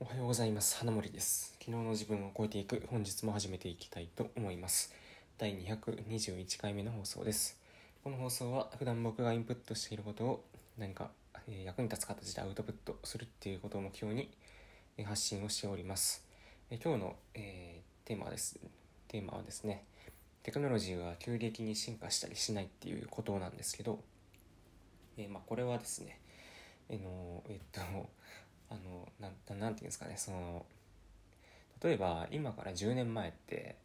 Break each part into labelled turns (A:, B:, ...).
A: おはようございます。花森です。昨日の自分を超えていく本日も始めていきたいと思います。第221回目の放送です。この放送は普段僕がインプットしていることを何か、役に立つ形でアウトプットするっていうことを目標に発信をしております。今日の、えーテーマです。テーマはですねテクノロジーは急激に進化したりしないっていうことなんですけど、えーまあ、これはですねえーのえっとのなんなんなんていうんですかねその例えば今から10年前って、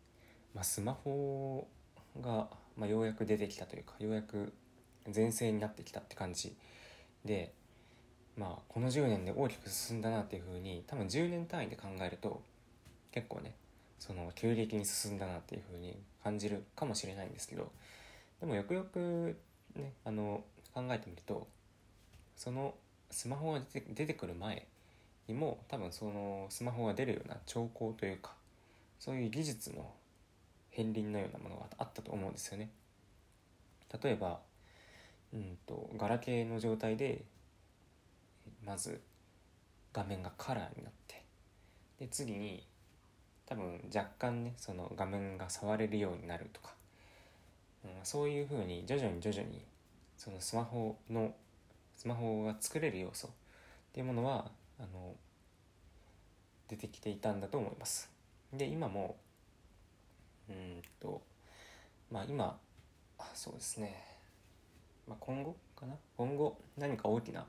A: まあ、スマホが、まあ、ようやく出てきたというかようやく全盛になってきたって感じでまあこの10年で大きく進んだなっていうふうに多分10年単位で考えると結構ねその急激に進んだなっていうふうに感じるかもしれないんですけどでもよくよくねあの考えてみるとそのスマホが出て出てくる前にも多分そのスマホが出るような兆候というかそういう技術の片鱗のようなものがあったと思うんですよね。例えば、うんと、ガラケーの状態でまず画面がカラーになってで次に多分若干ねその画面が触れるようになるとか、うん、そういうふうに徐々に徐々にそのスマホのスマホが作れる要素っていうものはあの出てきていたんだと思います。で今もうんとまあ今あそうですね、まあ、今後かな？今後何か大きな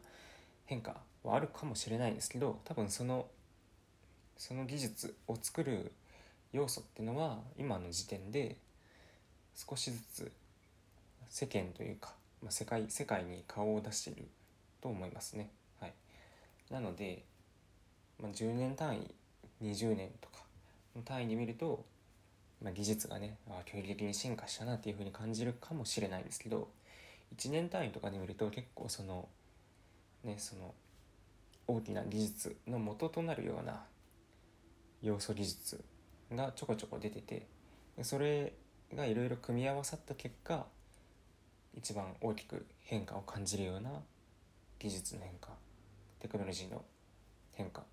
A: 変化はあるかもしれないんですけど多分そのその技術を作る要素っていうのは今の時点で少しずつ世間というか、まあ、世界世界に顔を出していると思いますね。なので、まあ、10年単位20年とかの単位で見ると、まあ、技術がねあ急激に進化したなっていうふうに感じるかもしれないんですけど1年単位とかで見ると結構そのねその大きな技術の元となるような要素技術がちょこちょこ出ててそれがいろいろ組み合わさった結果一番大きく変化を感じるような技術の変化テクノロジーの変化っ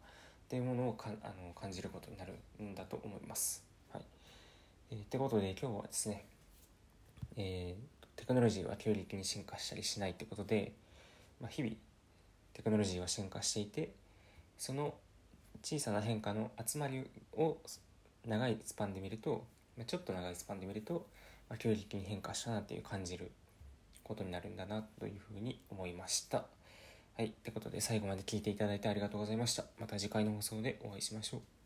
A: ていうものをかあの感じることになるんだと思います。はいえー、ってことで今日はですね、えーテクノロジーは急激に進化したりしないってことで、まあ、日々テクノロジーは進化していてその小さな変化の集まりを長いスパンで見るとまあちょっと長いスパンで見ると、まあ、急激に変化したなっていう感じることになるんだなというふうに思いました。はい。ってことで最後まで聞いていただいてありがとうございました。また次回の放送でお会いしましょう。